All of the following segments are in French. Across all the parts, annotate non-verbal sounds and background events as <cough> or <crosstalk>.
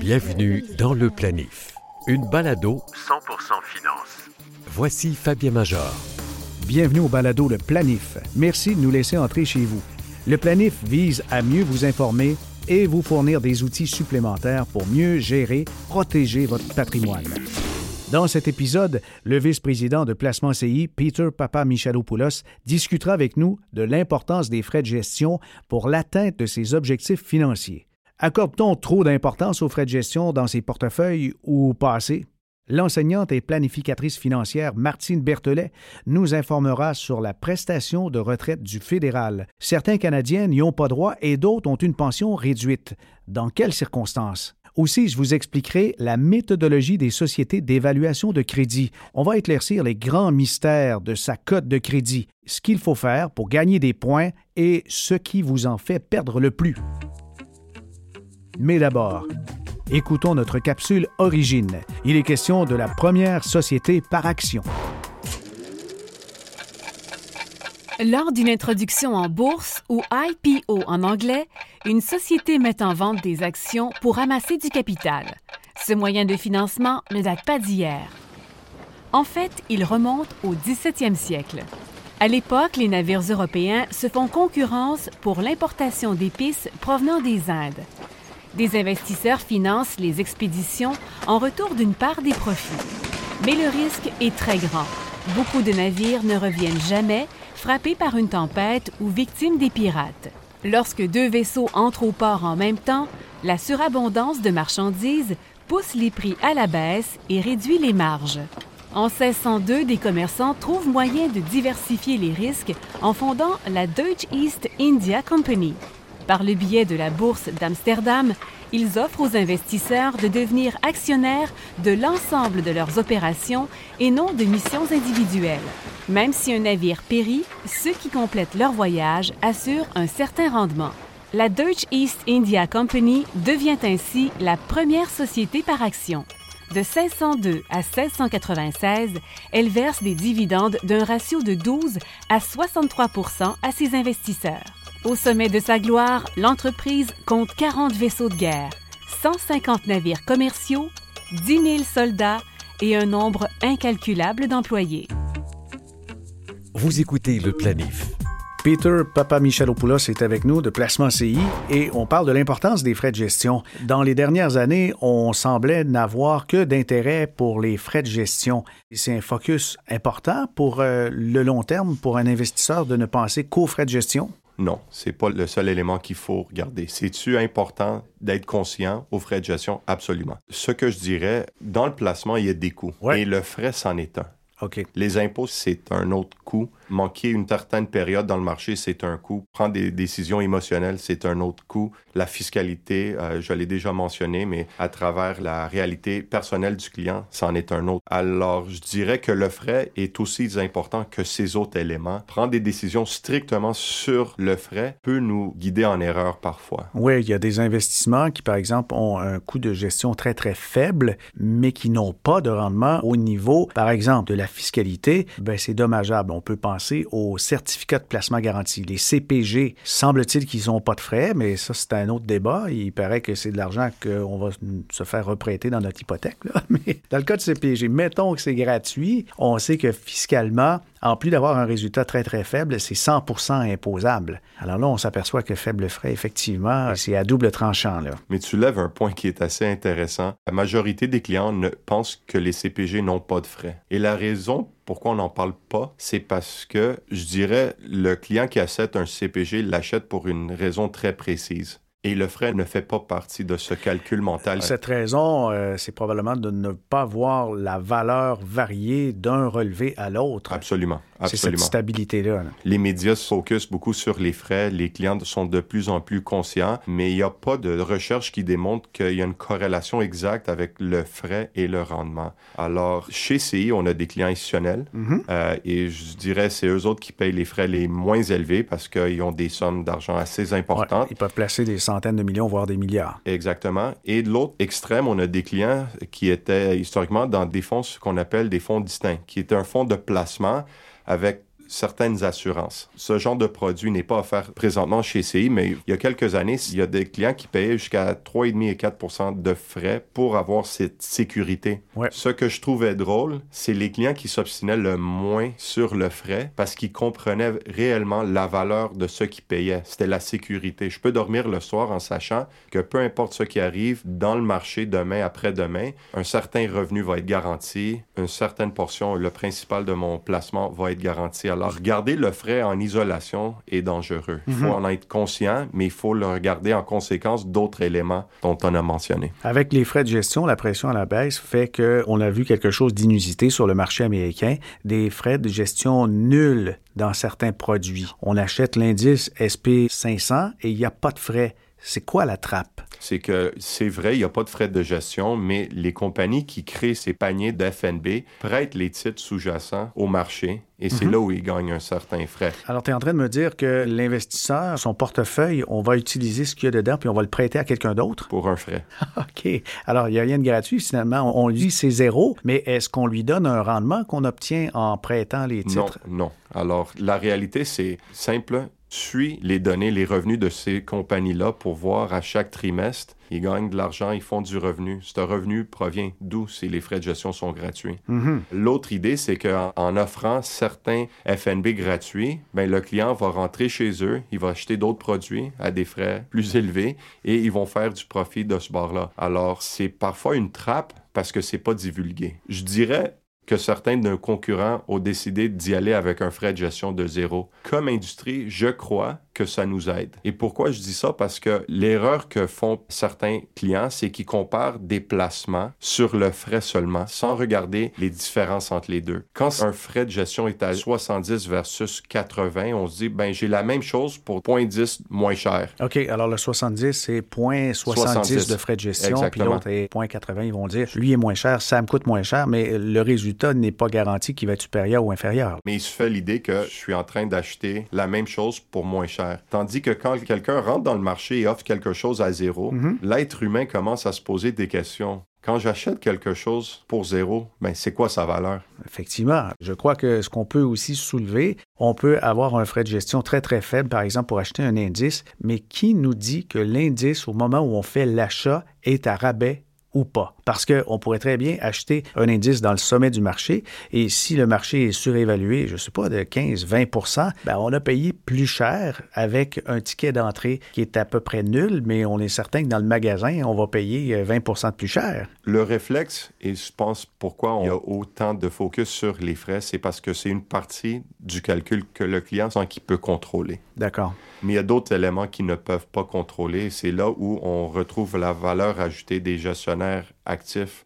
Bienvenue dans le planif. Une balado 100% finance. Voici Fabien Major. Bienvenue au balado Le Planif. Merci de nous laisser entrer chez vous. Le Planif vise à mieux vous informer et vous fournir des outils supplémentaires pour mieux gérer, protéger votre patrimoine. Dans cet épisode, le vice-président de Placement CI, Peter Papa Michalopoulos, discutera avec nous de l'importance des frais de gestion pour l'atteinte de ses objectifs financiers. Accorde-t-on trop d'importance aux frais de gestion dans ses portefeuilles ou pas assez? L'enseignante et planificatrice financière Martine Berthelet nous informera sur la prestation de retraite du fédéral. Certains Canadiens n'y ont pas droit et d'autres ont une pension réduite. Dans quelles circonstances? Aussi, je vous expliquerai la méthodologie des sociétés d'évaluation de crédit. On va éclaircir les grands mystères de sa cote de crédit, ce qu'il faut faire pour gagner des points et ce qui vous en fait perdre le plus. Mais d'abord, écoutons notre capsule Origine. Il est question de la première société par action. Lors d'une introduction en bourse ou IPO en anglais, une société met en vente des actions pour amasser du capital. Ce moyen de financement ne date pas d'hier. En fait, il remonte au 17e siècle. À l'époque, les navires européens se font concurrence pour l'importation d'épices provenant des Indes. Des investisseurs financent les expéditions en retour d'une part des profits. Mais le risque est très grand. Beaucoup de navires ne reviennent jamais, frappés par une tempête ou victimes des pirates. Lorsque deux vaisseaux entrent au port en même temps, la surabondance de marchandises pousse les prix à la baisse et réduit les marges. En 1602, des commerçants trouvent moyen de diversifier les risques en fondant la Deutsche East India Company. Par le biais de la bourse d'Amsterdam, ils offrent aux investisseurs de devenir actionnaires de l'ensemble de leurs opérations et non de missions individuelles. Même si un navire périt, ceux qui complètent leur voyage assurent un certain rendement. La Deutsche East India Company devient ainsi la première société par action. De 1602 à 1696, elle verse des dividendes d'un ratio de 12 à 63% à ses investisseurs. Au sommet de sa gloire, l'entreprise compte 40 vaisseaux de guerre, 150 navires commerciaux, 10 000 soldats et un nombre incalculable d'employés. Vous écoutez le planif. Peter Papa Michalopoulos est avec nous de Placement CI et on parle de l'importance des frais de gestion. Dans les dernières années, on semblait n'avoir que d'intérêt pour les frais de gestion. C'est un focus important pour euh, le long terme pour un investisseur de ne penser qu'aux frais de gestion? Non, c'est pas le seul élément qu'il faut regarder. C'est-tu important d'être conscient aux frais de gestion? Absolument. Ce que je dirais, dans le placement, il y a des coûts. Ouais. Et le frais, c'en est un. OK. Les impôts, c'est un autre coût. Manquer une certaine période dans le marché, c'est un coût. Prendre des décisions émotionnelles, c'est un autre coût. La fiscalité, euh, je l'ai déjà mentionné, mais à travers la réalité personnelle du client, c'en est un autre. Alors, je dirais que le frais est aussi important que ces autres éléments. Prendre des décisions strictement sur le frais peut nous guider en erreur parfois. Oui, il y a des investissements qui, par exemple, ont un coût de gestion très, très faible, mais qui n'ont pas de rendement au niveau, par exemple, de la fiscalité. Ben, c'est dommageable. On peut penser aux certificats de placement garanti. Les CPG, semble-t-il qu'ils n'ont pas de frais, mais ça, c'est un autre débat. Il paraît que c'est de l'argent qu'on va se faire reprêter dans notre hypothèque. <laughs> Mais dans le cas de CPG, mettons que c'est gratuit, on sait que fiscalement, en plus d'avoir un résultat très, très faible, c'est 100% imposable. Alors là, on s'aperçoit que faible frais, effectivement, c'est à double tranchant. Là. Mais tu lèves un point qui est assez intéressant. La majorité des clients ne pensent que les CPG n'ont pas de frais. Et la raison pourquoi on n'en parle pas, c'est parce que, je dirais, le client qui achète un CPG l'achète pour une raison très précise. Et le frais ne fait pas partie de ce calcul mental. Cette raison, euh, c'est probablement de ne pas voir la valeur varier d'un relevé à l'autre. Absolument. C'est cette stabilité-là. là. Les médias se focusent beaucoup sur les frais. Les clients sont de plus en plus conscients, mais il n'y a pas de recherche qui démontre qu'il y a une corrélation exacte avec le frais et le rendement. Alors, chez CI, on a des clients institutionnels Mhm. euh, et je dirais c'est eux autres qui payent les frais les moins élevés parce qu'ils ont des sommes d'argent assez Ouais, importantes. ils peuvent placer des de millions, voire des milliards. Exactement. Et de l'autre extrême, on a des clients qui étaient historiquement dans des fonds, ce qu'on appelle des fonds distincts, qui étaient un fonds de placement avec certaines assurances. Ce genre de produit n'est pas offert présentement chez CI, mais il y a quelques années, il y a des clients qui payaient jusqu'à 3,5 et 4% de frais pour avoir cette sécurité. Ouais. Ce que je trouvais drôle, c'est les clients qui s'obstinaient le moins sur le frais parce qu'ils comprenaient réellement la valeur de ce qu'ils payaient. C'était la sécurité. Je peux dormir le soir en sachant que peu importe ce qui arrive dans le marché demain, après-demain, un certain revenu va être garanti, une certaine portion, le principal de mon placement va être garanti. Alors, garder le frais en isolation est dangereux. Il faut en être conscient, mais il faut le regarder en conséquence d'autres éléments dont on a mentionné. Avec les frais de gestion, la pression à la baisse fait qu'on a vu quelque chose d'inusité sur le marché américain, des frais de gestion nuls dans certains produits. On achète l'indice SP500 et il n'y a pas de frais. C'est quoi la trappe? c'est que c'est vrai, il n'y a pas de frais de gestion, mais les compagnies qui créent ces paniers d'FNB prêtent les titres sous-jacents au marché et c'est là où ils gagnent un certain frais. Alors, tu es en train de me dire que l'investisseur, son portefeuille, on va utiliser ce qu'il y a dedans puis on va le prêter à quelqu'un d'autre? Pour un frais. <laughs> OK. Alors, il n'y a rien de gratuit, finalement. On lui dit c'est zéro, mais est-ce qu'on lui donne un rendement qu'on obtient en prêtant les titres? Non, non. Alors, la réalité, c'est simple suit les données, les revenus de ces compagnies-là pour voir à chaque trimestre, ils gagnent de l'argent, ils font du revenu. Ce revenu provient d'où si les frais de gestion sont gratuits? L'autre idée, c'est qu'en en offrant certains FNB gratuits, ben, le client va rentrer chez eux, il va acheter d'autres produits à des frais plus élevés et ils vont faire du profit de ce bord-là. Alors, c'est parfois une trappe parce que c'est pas divulgué. Je dirais que certains de nos concurrents ont décidé d'y aller avec un frais de gestion de zéro. Comme industrie, je crois que ça nous aide. Et pourquoi je dis ça? Parce que l'erreur que font certains clients, c'est qu'ils comparent des placements sur le frais seulement, sans regarder les différences entre les deux. Quand un frais de gestion est à 70 versus 80, on se dit, ben j'ai la même chose pour 0.10 moins cher. OK, alors le 70, c'est 0.70 70. de frais de gestion, puis Exactement. l'autre est 0.80. Ils vont dire, lui est moins cher, ça me coûte moins cher, mais le résultat n'est pas garanti qu'il va être supérieur ou inférieur. Mais il se fait l'idée que je suis en train d'acheter la même chose pour moins cher. Tandis que quand quelqu'un rentre dans le marché et offre quelque chose à zéro, l'être humain commence à se poser des questions. Quand j'achète quelque chose pour zéro, ben c'est quoi sa valeur? Effectivement. Je crois que ce qu'on peut aussi soulever, on peut avoir un frais de gestion très, très faible, par exemple, pour acheter un indice, mais qui nous dit que l'indice, au moment où on fait l'achat, est à rabais ou pas. Parce qu'on pourrait très bien acheter un indice dans le sommet du marché et si le marché est surévalué, je ne sais pas, de 15-20% ben on a payé plus cher avec un ticket d'entrée qui est à peu près nul, mais on est certain que dans le magasin, on va payer euh, 20% de plus cher. Le réflexe, et je pense pourquoi y a autant de focus sur les frais, c'est parce que c'est une partie du calcul que le client sent qu'il peut contrôler. D'accord. Mais il y a d'autres éléments qui ne peuvent pas contrôler. C'est là où on retrouve la valeur ajoutée des gestionnaires naar actifs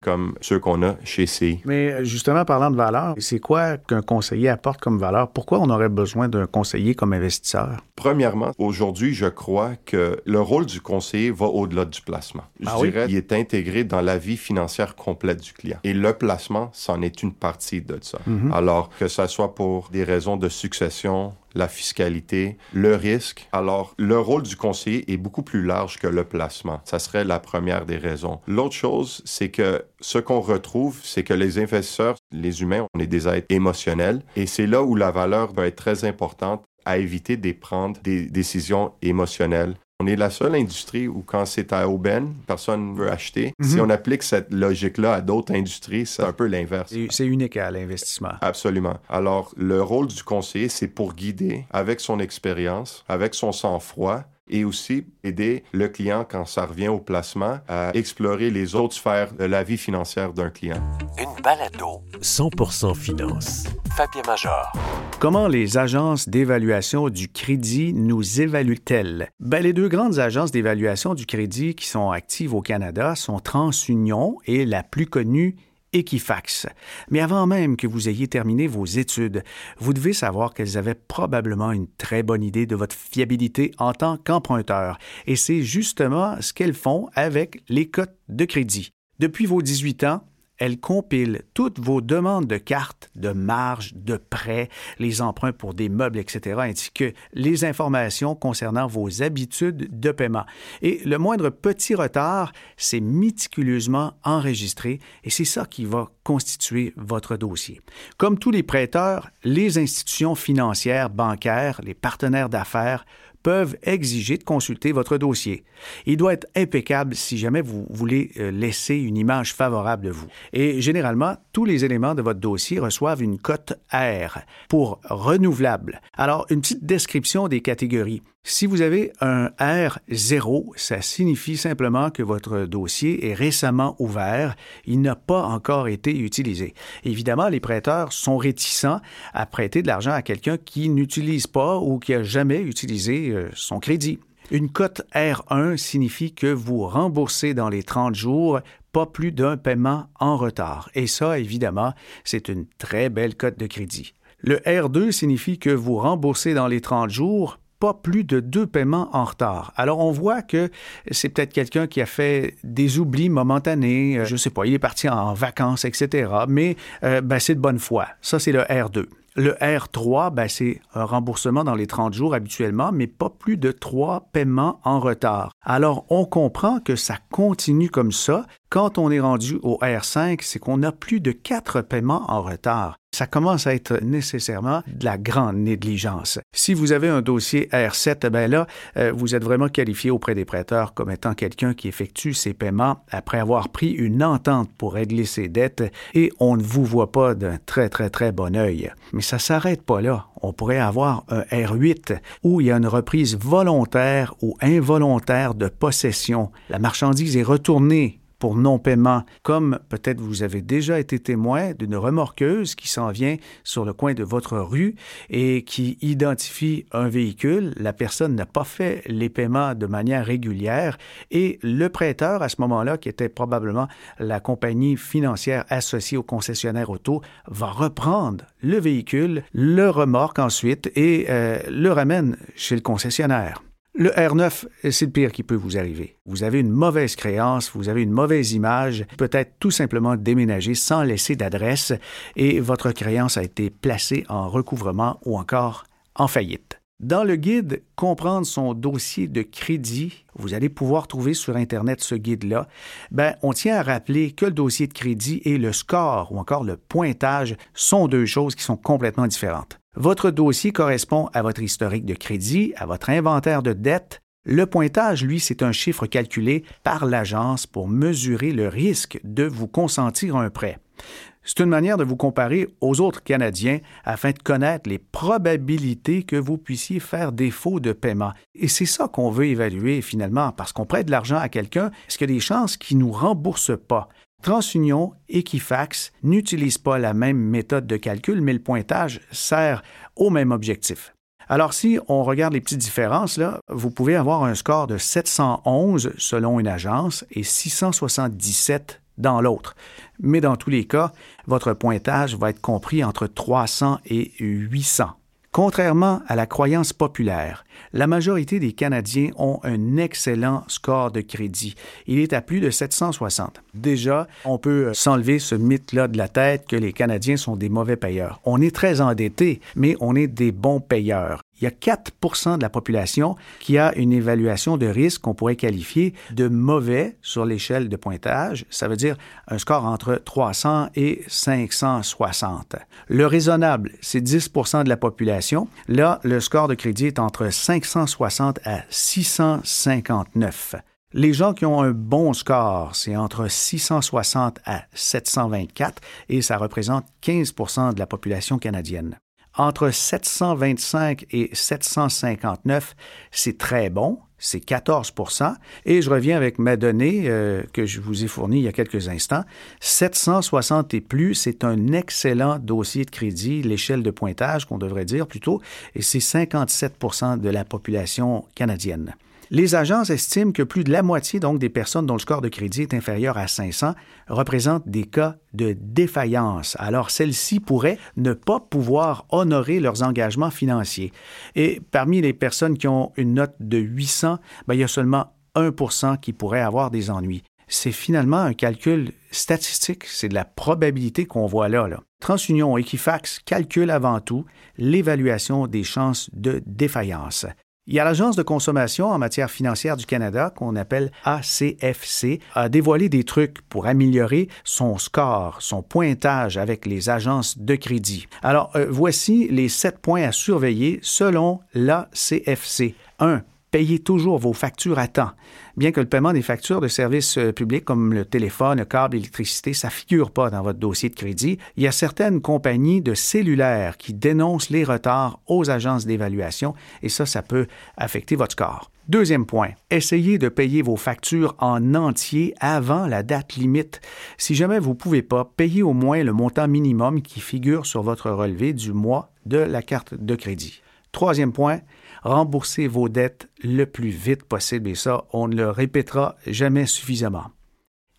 comme ceux qu'on a chez CI. Mais justement, parlant de valeur, c'est quoi qu'un conseiller apporte comme valeur? Pourquoi on aurait besoin d'un conseiller comme investisseur? Premièrement, aujourd'hui, je crois que le rôle du conseiller va au-delà du placement. Je Ah oui? dirais qu'il est intégré dans la vie financière complète du client. Et le placement, c'en est une partie de ça. Alors, que ça soit pour des raisons de succession, la fiscalité, le risque. Alors, le rôle du conseiller est beaucoup plus large que le placement. Ça serait la première des raisons. L'autre chose, c'est que ce qu'on retrouve, c'est que les investisseurs, les humains, on est des êtres émotionnels et c'est là où la valeur va être très importante à éviter de prendre des décisions émotionnelles. On est la seule industrie où quand c'est à aubaine, personne ne veut acheter. Si on applique cette logique-là à d'autres industries, c'est un peu l'inverse. C'est unique à l'investissement. Absolument. Alors, le rôle du conseiller, c'est pour guider avec son expérience, avec son sang-froid et aussi aider le client quand ça revient au placement à explorer les autres sphères de la vie financière d'un client. Une balado. 100% finance. Fabien Major. Comment les agences d'évaluation du crédit nous évaluent-elles? Ben, les deux grandes agences d'évaluation du crédit qui sont actives au Canada sont TransUnion et la plus connue Equifax. Mais avant même que vous ayez terminé vos études, vous devez savoir qu'elles avaient probablement une très bonne idée de votre fiabilité en tant qu'emprunteur. Et c'est justement ce qu'elles font avec les cotes de crédit. Depuis vos 18 ans, elle compile toutes vos demandes de cartes, de marge, de prêts, les emprunts pour des meubles, etc., ainsi que les informations concernant vos habitudes de paiement. Et le moindre petit retard, c'est méticuleusement enregistré et c'est ça qui va constituer votre dossier. Comme tous les prêteurs, les institutions financières, bancaires, les partenaires d'affaires peuvent exiger de consulter votre dossier. Il doit être impeccable si jamais vous voulez euh, laisser une image favorable de vous. Et généralement, tous les éléments de votre dossier reçoivent une cote R pour renouvelable. Alors, une petite description des catégories. Si vous avez un R0, ça signifie simplement que votre dossier est récemment ouvert, il n'a pas encore été utilisé. Évidemment, les prêteurs sont réticents à prêter de l'argent à quelqu'un qui n'utilise pas ou qui a jamais utilisé euh, son crédit. Une cote R1 signifie que vous remboursez dans les 30 jours pas plus d'un paiement en retard. Et ça, évidemment, c'est une très belle cote de crédit. Le R2 signifie que vous remboursez dans les 30 jours pas plus de deux paiements en retard. Alors on voit que c'est peut-être quelqu'un qui a fait des oublis momentanés, euh, je ne sais pas, il est parti en vacances, etc. Mais euh, ben, c'est de bonne foi. Ça, c'est le R2. Le R3, ben, c'est un remboursement dans les 30 jours habituellement, mais pas plus de trois paiements en retard. Alors, on comprend que ça continue comme ça. Quand on est rendu au R5, c'est qu'on a plus de quatre paiements en retard ça commence à être nécessairement de la grande négligence. Si vous avez un dossier R7, ben là, euh, vous êtes vraiment qualifié auprès des prêteurs comme étant quelqu'un qui effectue ses paiements après avoir pris une entente pour régler ses dettes et on ne vous voit pas d'un très très très bon œil. Mais ça s'arrête pas là. On pourrait avoir un R8 où il y a une reprise volontaire ou involontaire de possession. La marchandise est retournée pour non-paiement, comme peut-être vous avez déjà été témoin d'une remorqueuse qui s'en vient sur le coin de votre rue et qui identifie un véhicule. La personne n'a pas fait les paiements de manière régulière et le prêteur, à ce moment-là, qui était probablement la compagnie financière associée au concessionnaire auto, va reprendre le véhicule, le remorque ensuite et euh, le ramène chez le concessionnaire. Le R9, c'est le pire qui peut vous arriver. Vous avez une mauvaise créance, vous avez une mauvaise image, peut-être tout simplement déménager sans laisser d'adresse et votre créance a été placée en recouvrement ou encore en faillite. Dans le guide Comprendre son dossier de crédit, vous allez pouvoir trouver sur Internet ce guide-là. Ben, on tient à rappeler que le dossier de crédit et le score ou encore le pointage sont deux choses qui sont complètement différentes. Votre dossier correspond à votre historique de crédit, à votre inventaire de dettes. Le pointage, lui, c'est un chiffre calculé par l'agence pour mesurer le risque de vous consentir un prêt. C'est une manière de vous comparer aux autres Canadiens afin de connaître les probabilités que vous puissiez faire défaut de paiement. Et c'est ça qu'on veut évaluer finalement, parce qu'on prête de l'argent à quelqu'un, est-ce qu'il y a des chances qu'il ne nous rembourse pas? TransUnion, Equifax n'utilisent pas la même méthode de calcul, mais le pointage sert au même objectif. Alors, si on regarde les petites différences, vous pouvez avoir un score de 711 selon une agence et 677 dans l'autre. Mais dans tous les cas, votre pointage va être compris entre 300 et 800. Contrairement à la croyance populaire, la majorité des Canadiens ont un excellent score de crédit. Il est à plus de 760. Déjà, on peut s'enlever ce mythe-là de la tête que les Canadiens sont des mauvais payeurs. On est très endettés, mais on est des bons payeurs il y a 4% de la population qui a une évaluation de risque qu'on pourrait qualifier de mauvais sur l'échelle de pointage. Ça veut dire un score entre 300 et 560. Le raisonnable, c'est 10% de la population. Là, le score de crédit est entre 560 à 659. Les gens qui ont un bon score, c'est entre 660 à 724 et ça représente 15% de la population canadienne. Entre 725 et 759, c'est très bon, c'est 14% Et je reviens avec ma donnée euh, que je vous ai fournie il y a quelques instants. 760 et plus, c'est un excellent dossier de crédit, l'échelle de pointage qu'on devrait dire plutôt, et c'est 57% de la population canadienne. Les agences estiment que plus de la moitié donc des personnes dont le score de crédit est inférieur à 500 représentent des cas de défaillance. Alors celles-ci pourraient ne pas pouvoir honorer leurs engagements financiers. Et parmi les personnes qui ont une note de 800, ben, il y a seulement 1% qui pourrait avoir des ennuis. c'est finalement un calcul statistique, c'est de la probabilité qu'on voit là, là. TransUnion Equifax calcule avant tout l'évaluation des chances de défaillance. Il y a l'Agence de consommation en matière financière du Canada, qu'on appelle ACFC, a dévoilé des trucs pour améliorer son score, son pointage avec les agences de crédit. Alors, euh, voici les sept points à surveiller selon l'ACFC. 1 payez toujours vos factures à temps. Bien que le paiement des factures de services euh, publics comme le téléphone, le câble, l'électricité, ça figure pas dans votre dossier de crédit, il y a certaines compagnies de cellulaires qui dénoncent les retards aux agences d'évaluation et ça, ça peut affecter votre score. Deuxième point, essayez de payer vos factures en entier avant la date limite. Si jamais vous ne pouvez pas, payez au moins le montant minimum qui figure sur votre relevé du mois de la carte de crédit. Troisième point, remboursez vos dettes le plus vite possible et ça, on ne le répétera jamais suffisamment.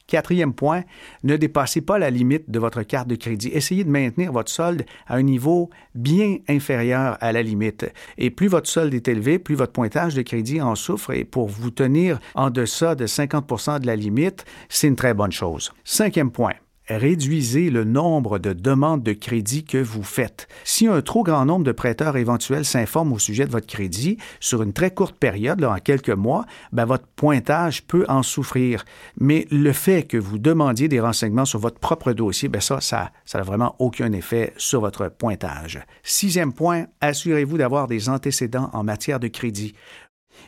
Quatrième point, ne dépassez pas la limite de votre carte de crédit. Essayez de maintenir votre solde à un niveau bien inférieur à la limite. Et plus votre solde est élevé, plus votre pointage de crédit en souffre. Et pour vous tenir en deçà de 50% de la limite, c'est une très bonne chose. Cinquième point, réduisez le nombre de demandes de crédit que vous faites. Si un trop grand nombre de prêteurs éventuels s'informent au sujet de votre crédit sur une très courte période, là, en quelques mois, ben, votre pointage peut en souffrir. Mais le fait que vous demandiez des renseignements sur votre propre dossier, ben ça, ça n'a vraiment aucun effet sur votre pointage. Sixième point, assurez-vous d'avoir des antécédents en matière de crédit.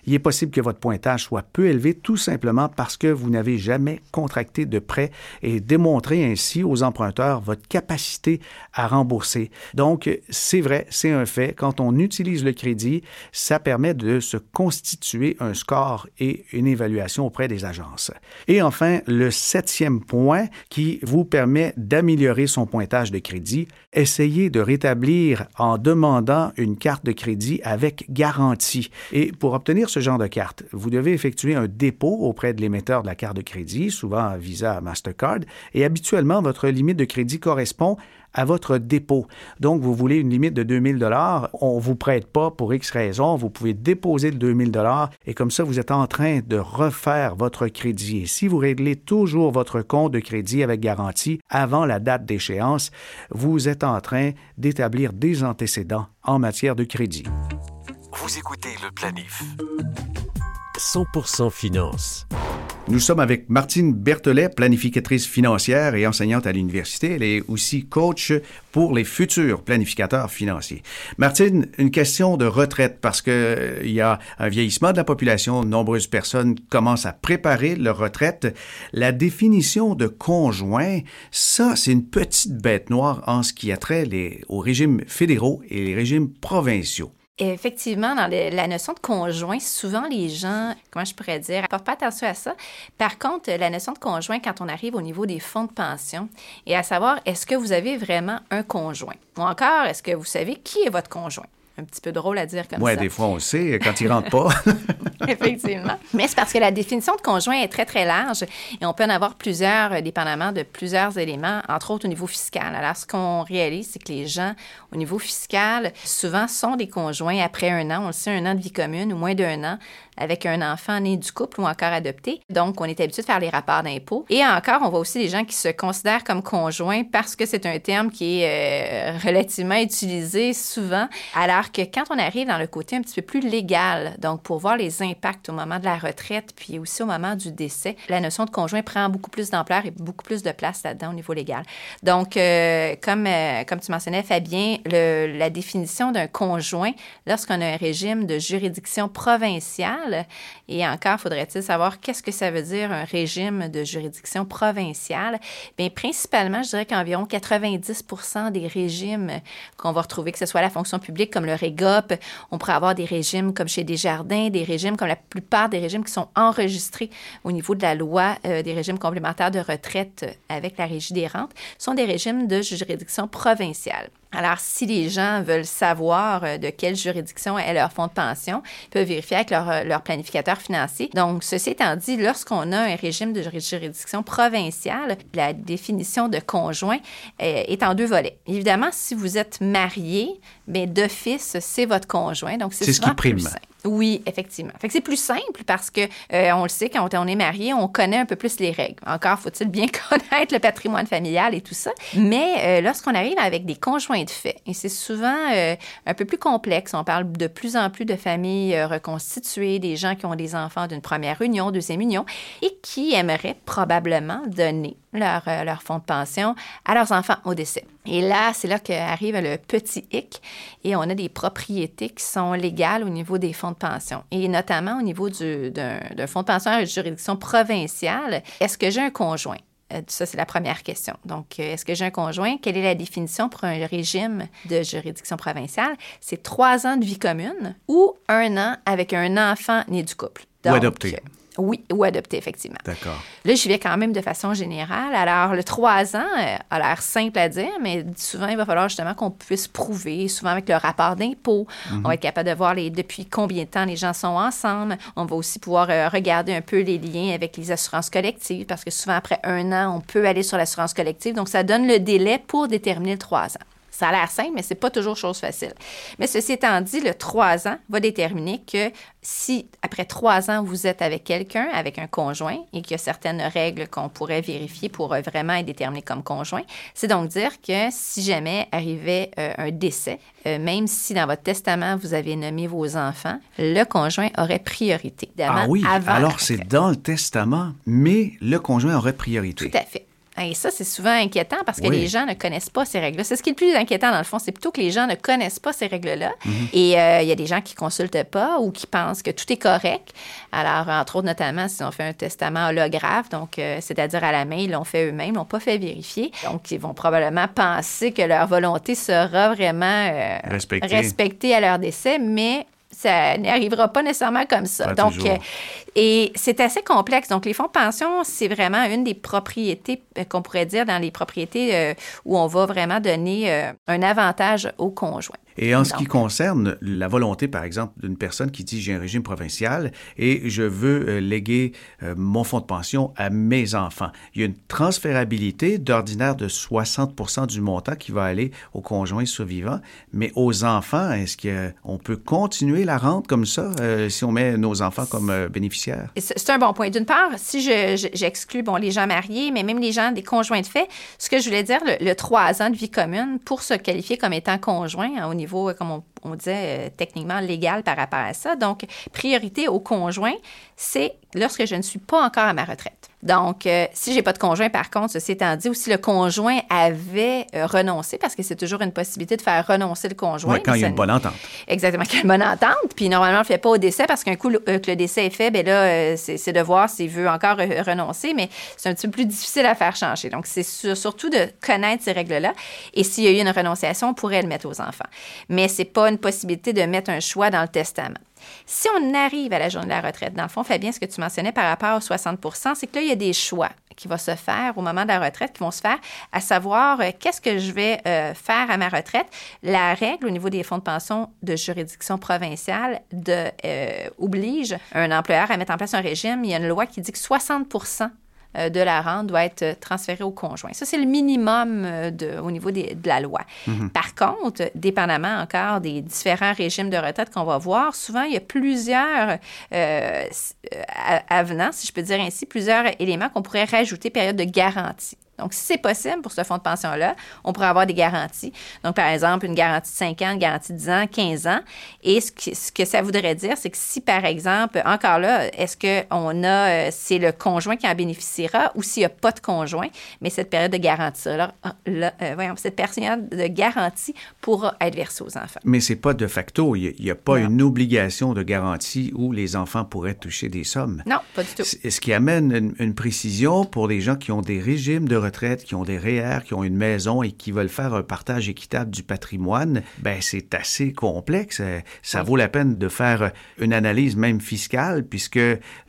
Il est possible que votre pointage soit peu élevé tout simplement parce que vous n'avez jamais contracté de prêt et démontré ainsi aux emprunteurs votre capacité à rembourser. Donc, c'est vrai, c'est un fait. Quand on utilise le crédit, ça permet de se constituer un score et une évaluation auprès des agences. Et enfin, le septième point qui vous permet d'améliorer son pointage de crédit, essayez de rétablir en demandant une carte de crédit avec garantie. Et pour obtenir ce genre de carte, vous devez effectuer un dépôt auprès de l'émetteur de la carte de crédit, souvent Visa, Mastercard, et habituellement, votre limite de crédit correspond à votre dépôt. Donc, vous voulez une limite de 2000 dollars, on vous prête pas pour X raison, vous pouvez déposer le 2000 dollars et comme ça, vous êtes en train de refaire votre crédit. Et si vous réglez toujours votre compte de crédit avec garantie avant la date d'échéance, vous êtes en train d'établir des antécédents en matière de crédit. Vous écoutez le planif. 100% finance. Nous sommes avec Martine Berthelet, planificatrice financière et enseignante à l'université. Elle est aussi coach pour les futurs planificateurs financiers. Martine, une question de retraite parce que euh, il y a un vieillissement de la population, de nombreuses personnes commencent à préparer leur retraite. La définition de conjoint, ça, c'est une petite bête noire en ce qui a trait les, aux régimes fédéraux et les régimes provinciaux. Effectivement, dans la notion de conjoint, souvent les gens, comment je pourrais dire, portent pas attention à ça. Par contre, la notion de conjoint, quand on arrive au niveau des fonds de pension, et à savoir, est-ce que vous avez vraiment un conjoint? Ou encore, est-ce que vous savez qui est votre conjoint? Un petit peu drôle à dire comme ouais, ça. des fois, on sait quand il rentre pas. <laughs> Effectivement. Mais c'est parce que la définition de conjoint est très, très large et on peut en avoir plusieurs, euh, dépendamment de plusieurs éléments, entre autres au niveau fiscal. Alors, ce qu'on réalise, c'est que les gens, au niveau fiscal, souvent sont des conjoints après un an, on le sait, un an de vie commune ou moins d'un an, avec un enfant né du couple ou encore adopté. Donc, on est habitué de faire les rapports d'impôts. Et encore, on voit aussi des gens qui se considèrent comme conjoints parce que c'est un terme qui est euh, relativement utilisé souvent, alors que quand on arrive dans le côté un petit peu plus légal, donc pour voir les impacts au moment de la retraite, puis aussi au moment du décès, la notion de conjoint prend beaucoup plus d'ampleur et beaucoup plus de place là-dedans au niveau légal. Donc, euh, comme, euh, comme tu mentionnais, Fabien, la définition d'un conjoint, lorsqu'on a un régime de juridiction provinciale, parle et encore, faudrait-il savoir qu'est-ce que ça veut dire un régime de juridiction provinciale? Bien, principalement, je dirais qu'environ 90 des régimes qu'on va retrouver, que ce soit la fonction publique comme le REGOP, on pourrait avoir des régimes comme chez Desjardins, des régimes comme la plupart des régimes qui sont enregistrés au niveau de la loi euh, des régimes complémentaires de retraite avec la Régie des rentes, sont des régimes de juridiction provinciale. Alors, si les gens veulent savoir euh, de quelle juridiction est leur fonds de pension, ils peuvent vérifier avec leur, euh, leur planificateur financier. Donc, ceci étant dit, lorsqu'on a un régime de juridiction provinciale, la définition de conjoint euh, est en deux volets. Évidemment, si vous êtes marié, bien, d'office, c'est votre conjoint. Donc, c'est C'est ce qui plus prime. simple. Oui, effectivement. Fait c'est plus simple parce que euh, on le sait quand on est marié, on connaît un peu plus les règles. Encore faut-il bien <laughs> connaître le patrimoine familial et tout ça. Mais euh, lorsqu'on arrive avec des conjoints de fait, et c'est souvent euh, un peu plus complexe, on parle de plus en plus de familles reconstituées, des gens qui ont des enfants d'une première union, deuxième union, et qui aimeraient probablement donner leur, euh, leur fonds de pension à leurs enfants au décès. Et là, c'est là qu'arrive le petit hic et on a des propriétés qui sont légales au niveau des fonds de pension et notamment au niveau du- d'un fonds de pension à juridiction provinciale. Est-ce que j'ai un conjoint? Euh, Ça, c'est la première question. Donc, euh, est-ce que j'ai un conjoint? Quelle est la définition pour un régime de juridiction provinciale? C'est trois ans de vie commune ou un an avec un enfant né du couple. Ou adopté. Oui, ou adopté, effectivement. D'accord. Là, j'y vais quand même de façon générale. Alors, le 3 ans euh, a l'air simple à dire, mais souvent, il va falloir justement qu'on puisse prouver, souvent avec le rapport d'impôt. On va être capable de voir les, depuis combien de temps les gens sont ensemble. On va aussi pouvoir euh, regarder un peu les liens avec les assurances collectives, parce que souvent, après un an, on peut aller sur l'assurance collective. Donc, ça donne le délai pour déterminer le 3 ans. Ça a l'air simple, mais c'est pas toujours chose facile. Mais ceci étant dit, le 3 ans va déterminer que si, après trois ans, vous êtes avec quelqu'un, avec un conjoint, et qu'il y a certaines règles qu'on pourrait vérifier pour euh, vraiment être déterminé comme conjoint, c'est donc dire que si jamais arrivait euh, un décès, euh, même si dans votre testament, vous avez nommé vos enfants, le conjoint aurait priorité. Ah oui, avant alors c'est dans le testament, mais le conjoint aurait priorité. Tout à fait. Et ça, c'est souvent inquiétant parce que Oui. les gens ne connaissent pas ces règles-là. C'est ce qui est le plus inquiétant, dans le fond. C'est plutôt que les gens ne connaissent pas ces règles-là. Mhm. Et euh, il y a des gens qui consultent pas ou qui pensent que tout est correct. Alors, entre autres, notamment, si on fait un testament holographe, donc, euh, c'est-à-dire à la main, ils l'ont fait eux-mêmes, ils l'ont pas fait vérifier. Donc, ils vont probablement penser que leur volonté sera vraiment euh, Respectée. respectée à leur décès, mais ça n'arrivera pas nécessairement comme ça. Pas Donc, euh, et c'est assez complexe. Donc, les fonds de pension, c'est vraiment une des propriétés euh, qu'on pourrait dire dans les propriétés euh, où on va vraiment donner euh, un avantage au conjoint. Et en ce qui concerne la volonté, par exemple, d'une personne qui dit j'ai un régime provincial et je veux euh, léguer euh, mon fonds de pension à mes enfants, il y a une transférabilité d'ordinaire de 60% du montant qui va aller au conjoint survivant, mais aux enfants, est-ce qu'on peut continuer la rente comme ça euh, si on met nos enfants comme bénéficiaires? C'est un bon point. D'une part, si je- je- j'exclus bon, les gens mariés, mais même les gens des conjoints de fait, ce que je voulais dire, le, le trois ans de vie commune, pour se qualifier comme étant conjoint hein, au niveau, euh, comme on, on disait, euh, techniquement légal par rapport à ça. Donc, priorité au conjoint, c'est lorsque je ne suis pas encore à ma retraite. Donc, euh, si j'ai pas de conjoint, par contre, ceci étant dit, ou si le conjoint avait euh, renoncé, parce que c'est toujours une possibilité de faire renoncer le conjoint. Ouais, quand il y a une bonne entente. Exactement, quelle bonne entente. Puis normalement, on ne le fait pas au décès parce qu'un coup le- euh, que le décès est fait, ben là, euh, c'est de voir s'il veut encore renoncer, mais c'est un petit peu plus difficile à faire changer. Donc, c'est sur- surtout de connaître ces règles-là. Et s'il y a eu une renonciation, on pourrait le mettre aux enfants. Mais c'est pas une possibilité de mettre un choix dans le testament. Si on arrive à la journée de la retraite, dans le fond, Fabien, ce que tu mentionnais par rapport aux 60% c'est que là, il y a des choix qui vont se faire au moment de la retraite, qui vont se faire, à savoir euh, qu'est-ce que je vais euh, faire à ma retraite. La règle au niveau des fonds de pension de juridiction provinciale euh, oblige un employeur à mettre en place un régime. Il y a une loi qui dit que 60 euh, de la rente doit être euh, transférée au conjoint. Ça, c'est le minimum euh, de, au niveau des- de la loi. Par contre, dépendamment encore des différents régimes de retraite qu'on va voir, souvent, il y a plusieurs euh, euh, avenants, si je peux dire ainsi, plusieurs éléments qu'on pourrait rajouter période de garantie. Donc, si c'est possible pour ce fonds de pension-là, on pourrait avoir des garanties. Donc, par exemple, une garantie de 5 ans, une garantie de 10 ans, 15 ans. Et ce que, ce que ça voudrait dire, c'est que si, par exemple, encore là, est-ce qu'on a, euh, c'est le conjoint qui en bénéficiera ou s'il n'y a pas de conjoint, mais cette période de garantie, là, là, euh, voyons, cette période de garantie pourra être versée aux enfants. Mais c'est pas de facto. Il n'y a, pas Non. une obligation de garantie où les enfants pourraient toucher des sommes. Non, pas du tout. Ce qui amène une, une précision pour les gens qui ont des régimes de retraite, qui ont des REER, qui ont une maison et qui veulent faire un partage équitable du patrimoine, ben c'est assez complexe. Euh, Ça vaut la peine de faire une analyse même fiscale puisque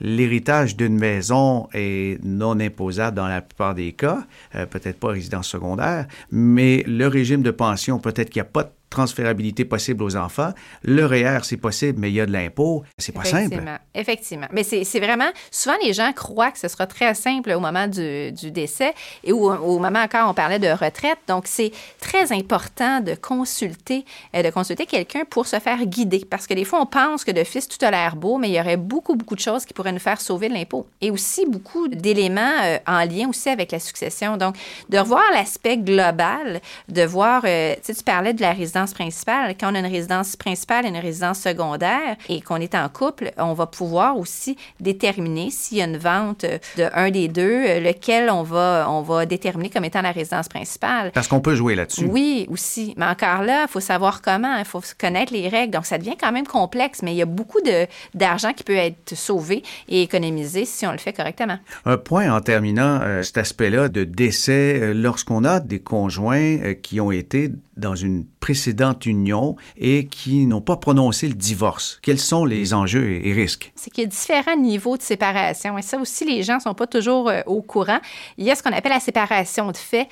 l'héritage d'une maison est non imposable dans la plupart des cas, euh, peut-être pas résidence secondaire, mais le régime de pension, peut-être qu'il n'y a pas de transférabilité possible aux enfants. Le REER, c'est possible, mais il y a de l'impôt. C'est pas simple. Effectivement. Mais c'est vraiment, souvent les gens croient que ce sera très simple au moment du, du décès et au, au moment encore on parlait de retraite. Donc c'est très important de consulter, euh, de consulter quelqu'un pour se faire guider parce que des fois on pense que de fils tout a l'air beau, mais il y aurait beaucoup beaucoup de choses qui pourraient nous faire sauver de l'impôt et aussi beaucoup d'éléments euh, en lien aussi avec la succession. Donc de revoir l'aspect global, de voir, euh, tu sais, tu parlais de la résidence principale. Quand on a une résidence principale et une résidence secondaire et qu'on est en couple, on va pouvoir aussi déterminer s'il y a une vente de un des deux, euh, lequel on va, on va déterminer comme étant la résidence principale. Parce qu'on peut jouer là-dessus. Oui, aussi. Mais encore là, il faut savoir comment, il faut connaître les règles. Donc, ça devient quand même complexe, mais il y a beaucoup d'argent qui peut être sauvé et économisé si on le fait correctement. Un point en terminant euh, cet aspect-là de décès, euh, lorsqu'on a des conjoints euh, qui ont été dans une précédente union et qui n'ont pas prononcé le divorce, quels sont les enjeux et risques? c'est qu'il y a différents niveaux de séparation. Et ça aussi, les gens ne sont pas toujours euh, au courant. Il y a ce qu'on appelle la séparation de fait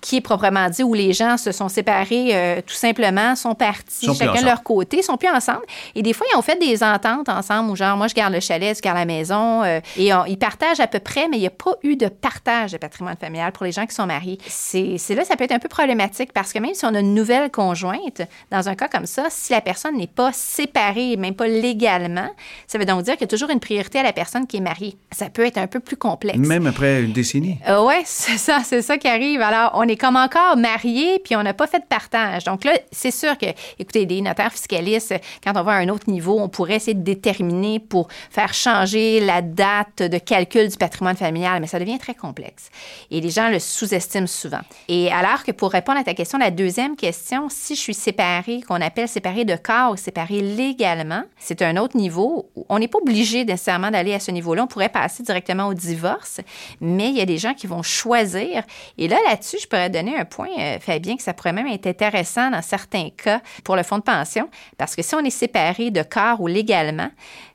qui est proprement dit où les gens se sont séparés euh, tout simplement, sont partis Sont chacun de leur côté, sont plus ensemble. Et des fois, ils ont fait des ententes ensemble où genre, moi, je garde le chalet, tu gardes la maison. euh, et on- ils partagent à peu près, mais il n'y a pas eu de partage de patrimoine familial pour les gens qui sont mariés. C'est là, ça peut être un peu problématique parce que même si on a une nouvelle conjointe, dans un cas comme ça, si la personne n'est pas séparée, même pas légalement, ça veut donc dire qu'il y a toujours une priorité à la personne qui est mariée. Ça peut être un peu plus complexe. Même après une décennie. Euh, ouais, c'est ça, c'est ça qui arrive. Alors, on est comme encore mariés, puis on n'a pas fait de partage. Donc là, c'est sûr que, écoutez, des notaires fiscalistes, quand on va à un autre niveau, on pourrait essayer de déterminer pour faire changer la date de calcul du patrimoine familial, mais ça devient très complexe. Et les gens le sous-estiment souvent. Et alors que pour répondre à ta question, la deuxième question, si je suis séparée, qu'on appelle séparée de corps ou séparée légalement, c'est un autre niveau. On n'est pas obligé nécessairement d'aller à ce niveau-là. On pourrait passer directement au divorce, mais il y a des gens qui vont choisir. Et là, là-dessus, je pourrais donner un point, euh, Fabien, que ça pourrait même être intéressant dans certains cas pour le fonds de pension, parce que si on est séparé de corps ou légalement,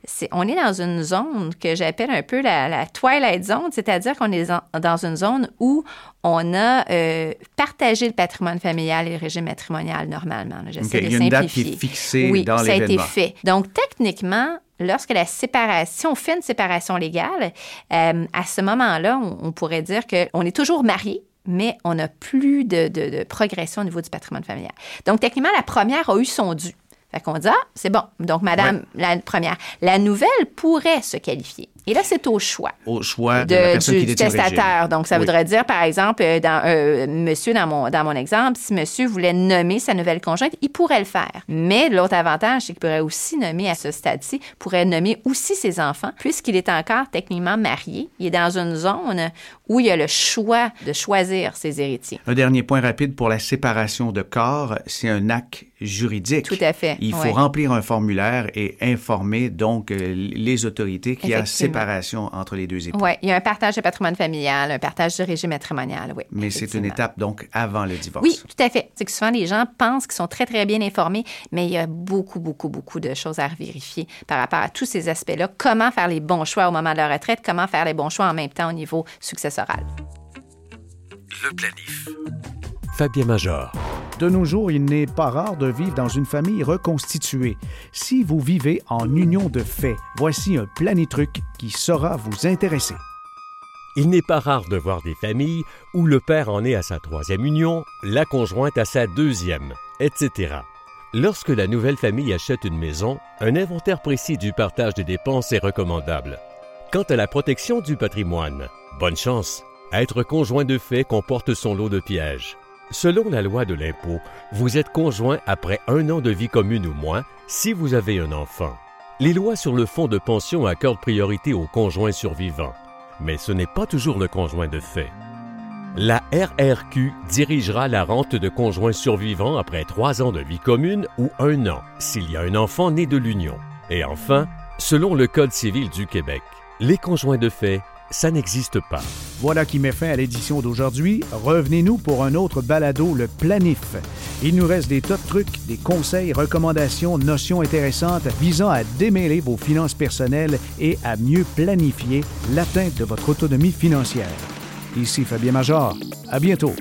c'est, on est dans une zone que j'appelle un peu la, la twilight zone, c'est-à-dire qu'on est dans- dans une zone où on a euh, partagé le patrimoine familial et le régime matrimonial normalement. J'essaie OK, de il y a une date qui est fixée oui, dans ça a été fait. Donc, techniquement, lorsque la séparation, si on fait une séparation légale, euh, à ce moment-là, on, on pourrait dire qu'on est toujours marié, mais on n'a plus de, de- de progression au niveau du patrimoine familial. Donc, techniquement, la première a eu son dû. Fait qu'on dit, ah, c'est bon. Donc, madame, la première. La nouvelle pourrait se qualifier. Et là, c'est au choix Au choix de, de- la personne du, qui testataire. Donc, ça Oui. voudrait dire, par exemple, euh, dans, euh, monsieur, dans mon, dans mon exemple, si monsieur voulait nommer sa nouvelle conjointe, il pourrait le faire. Mais l'autre avantage, c'est qu'il pourrait aussi nommer à ce stade-ci, pourrait nommer aussi ses enfants, puisqu'il est encore techniquement marié. Il est dans une zone où il a le choix de choisir ses héritiers. Un dernier point rapide pour la séparation de corps, c'est un acte juridique. Tout à fait, Il faut oui. remplir un formulaire et informer donc euh, les autorités qu'il y a Effectivement. Séparation entre les deux époux. Oui, il y a un partage de patrimoine familial, un partage de régime matrimonial, oui. Mais c'est une étape donc avant le divorce. Oui, tout à fait. C'est que souvent, les gens pensent qu'ils sont très, très bien informés, mais il y a beaucoup, beaucoup, beaucoup de choses à vérifier par rapport à tous ces aspects-là. Comment faire les bons choix au moment de la retraite, comment faire les bons choix en même temps au niveau successoral? Le planif. Fabien Major. De nos jours, il n'est pas rare de vivre dans une famille reconstituée. Si vous vivez en union de fait, voici un planitruc qui saura vous intéresser. Il n'est pas rare de voir des familles où le père en est à sa troisième union, la conjointe à sa deuxième, etc. Lorsque la nouvelle famille achète une maison, un inventaire précis du partage des dépenses est recommandable. Quant à la protection du patrimoine, bonne chance. Être conjoint de fait comporte son lot de pièges. Selon la loi de l'impôt, vous êtes conjoint après un an de vie commune ou moins si vous avez un enfant. Les lois sur le fonds de pension accordent priorité aux conjoints survivants mais ce n'est pas toujours le conjoint de fait. La RRQ dirigera la rente de conjoints survivants après trois ans de vie commune ou un an, s'il y a un enfant né de l'union. Et enfin, selon le Code civil du Québec, les conjoints de fait, ça n'existe pas. Voilà qui met fin à l'édition d'aujourd'hui. Revenez-nous pour un autre balado, le planif. Il nous reste des tas trucs, des conseils, recommandations, notions intéressantes visant à démêler vos finances personnelles et à mieux planifier l'atteinte de votre autonomie financière. Ici Fabien Major. À bientôt.